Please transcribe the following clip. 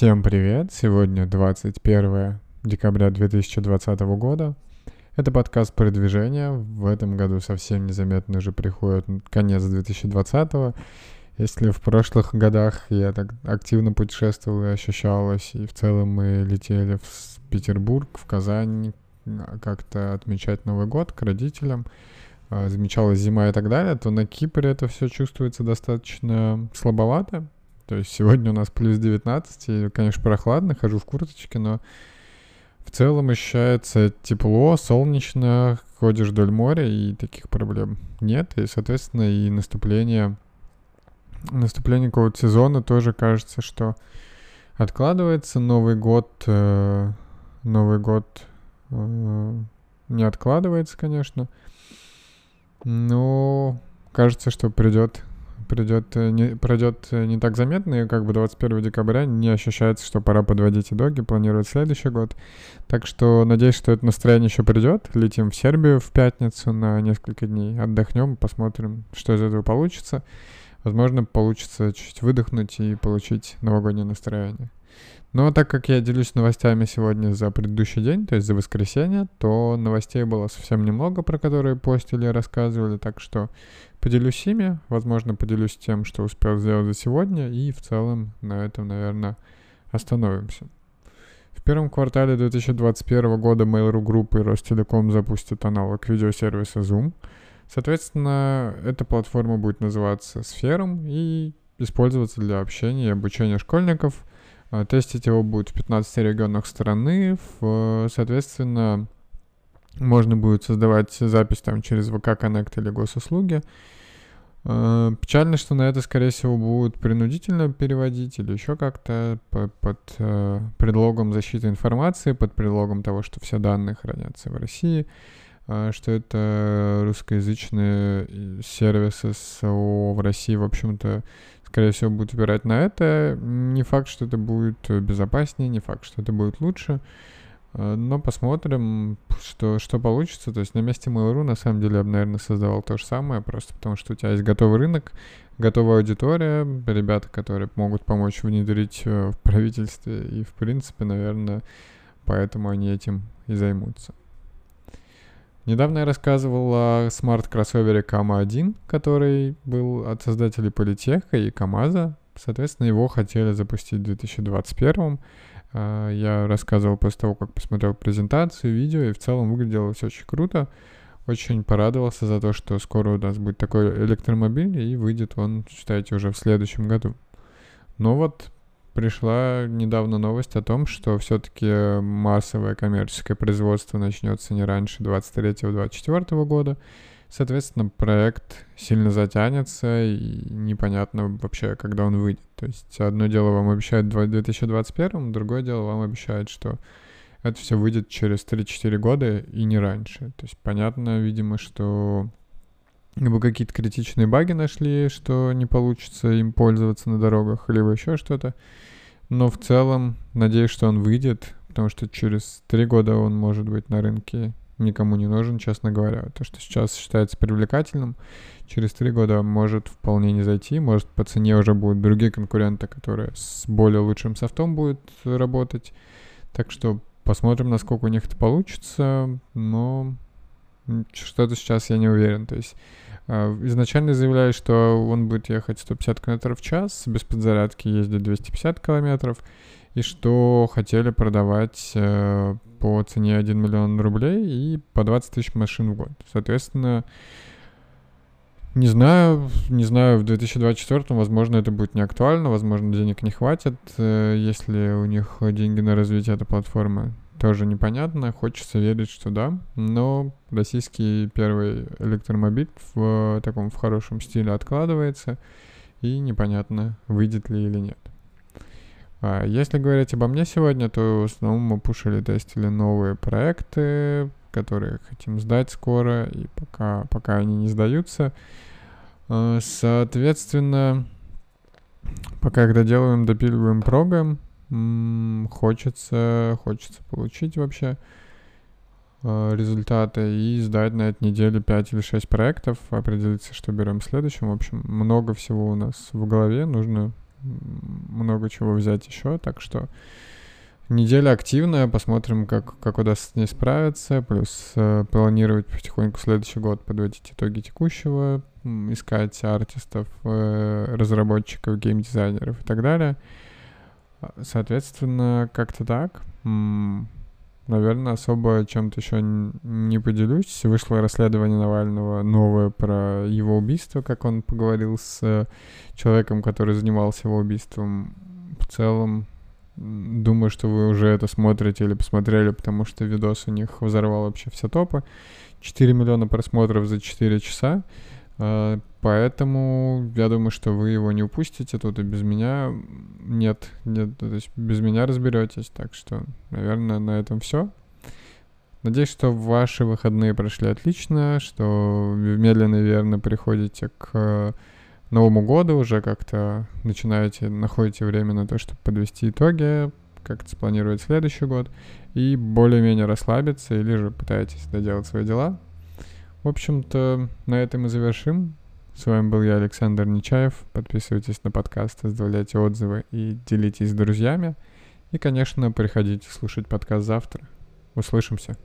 Всем привет! Сегодня 21 декабря 2020 года. Это подкаст продвижения. В этом году совсем незаметно уже приходит конец 2020. Если в прошлых годах я так активно путешествовал и ощущалось, и в целом мы летели в Петербург, в Казань как-то отмечать Новый год к родителям, а, замечалась зима и так далее, то на Кипре это все чувствуется достаточно слабовато, то есть сегодня у нас плюс 19, и, конечно, прохладно, хожу в курточке, но в целом ощущается тепло, солнечно, ходишь вдоль моря, и таких проблем нет. И, соответственно, и наступление, наступление какого-то сезона тоже кажется, что откладывается. Новый год, э, Новый год э, не откладывается, конечно. Но кажется, что придет придет, э, не, пройдет э, не так заметно, и как бы 21 декабря не ощущается, что пора подводить итоги, планировать следующий год. Так что надеюсь, что это настроение еще придет. Летим в Сербию в пятницу на несколько дней, отдохнем, посмотрим, что из этого получится. Возможно, получится чуть-чуть выдохнуть и получить новогоднее настроение. Но так как я делюсь новостями сегодня за предыдущий день, то есть за воскресенье, то новостей было совсем немного, про которые постили и рассказывали, так что поделюсь ими, возможно, поделюсь тем, что успел сделать за сегодня, и в целом на этом, наверное, остановимся. В первом квартале 2021 года Mail.ru Group и Ростелеком запустят аналог видеосервиса Zoom. Соответственно, эта платформа будет называться Сфером и использоваться для общения и обучения школьников – а, тестить его будет в 15 регионах страны. В, соответственно, можно будет создавать запись там через VK Connect или госуслуги. А, печально, что на это, скорее всего, будут принудительно переводить или еще как-то под, под э, предлогом защиты информации, под предлогом того, что все данные хранятся в России, э, что это русскоязычные сервисы СО в России, в общем-то, скорее всего, будут выбирать на это. Не факт, что это будет безопаснее, не факт, что это будет лучше. Э, но посмотрим, что, что получится. То есть на месте Mail.ru на самом деле я бы, наверное, создавал то же самое, просто потому что у тебя есть готовый рынок, готовая аудитория, ребята, которые могут помочь внедрить э, в правительстве, и в принципе, наверное, поэтому они этим и займутся. Недавно я рассказывал о смарт-кроссовере Кама-1, который был от создателей Политеха и КамАЗа. Соответственно, его хотели запустить в 2021 а, Я рассказывал после того, как посмотрел презентацию, видео, и в целом выглядело все очень круто. Очень порадовался за то, что скоро у нас будет такой электромобиль, и выйдет он, считайте, уже в следующем году. Но вот пришла недавно новость о том, что все-таки массовое коммерческое производство начнется не раньше 23-24 года. Соответственно, проект сильно затянется, и непонятно вообще, когда он выйдет. То есть одно дело вам обещают в 2021, другое дело вам обещают, что это все выйдет через 3-4 года и не раньше. То есть понятно, видимо, что либо какие-то критичные баги нашли, что не получится им пользоваться на дорогах, либо еще что-то. Но в целом, надеюсь, что он выйдет, потому что через три года он может быть на рынке никому не нужен, честно говоря. То, что сейчас считается привлекательным, через три года может вполне не зайти, может по цене уже будут другие конкуренты, которые с более лучшим софтом будут работать. Так что посмотрим, насколько у них это получится, но что-то сейчас я не уверен. То есть а, изначально заявляли, что он будет ехать 150 км в час, без подзарядки ездить 250 км, и что хотели продавать э, по цене 1 миллион рублей и по 20 тысяч машин в год. Соответственно, не знаю, не знаю, в 2024, возможно, это будет не актуально, возможно, денег не хватит, э, если у них деньги на развитие этой платформы тоже непонятно. Хочется верить, что да. Но российский первый электромобиль в таком в хорошем стиле откладывается. И непонятно, выйдет ли или нет. А если говорить обо мне сегодня, то в основном мы пушили, тестили новые проекты, которые хотим сдать скоро, и пока, пока они не сдаются. А, соответственно, пока их доделываем, допиливаем хочется, хочется получить вообще э, результаты и сдать на этой неделе 5 или 6 проектов, определиться, что берем следующим. В общем, много всего у нас в голове, нужно много чего взять еще, так что неделя активная, посмотрим, как, как удастся с ней справиться, плюс э, планировать потихоньку следующий год, подводить итоги текущего, искать артистов, э, разработчиков, геймдизайнеров и так далее. Соответственно, как-то так. Наверное, особо чем-то еще не поделюсь. Вышло расследование Навального новое про его убийство, как он поговорил с э, человеком, который занимался его убийством. В целом, думаю, что вы уже это смотрите или посмотрели, потому что видос у них взорвал вообще все топы. 4 миллиона просмотров за 4 часа. А, поэтому я думаю, что вы его не упустите тут и без меня нет, нет, то есть без меня разберетесь. Так что, наверное, на этом все. Надеюсь, что ваши выходные прошли отлично, что медленно и верно приходите к Новому году, уже как-то начинаете, находите время на то, чтобы подвести итоги, как-то спланировать следующий год и более-менее расслабиться или же пытаетесь доделать свои дела. В общем-то, на этом и завершим. С вами был я, Александр Нечаев. Подписывайтесь на подкаст, оставляйте отзывы и делитесь с друзьями. И, конечно, приходите слушать подкаст завтра. Услышимся.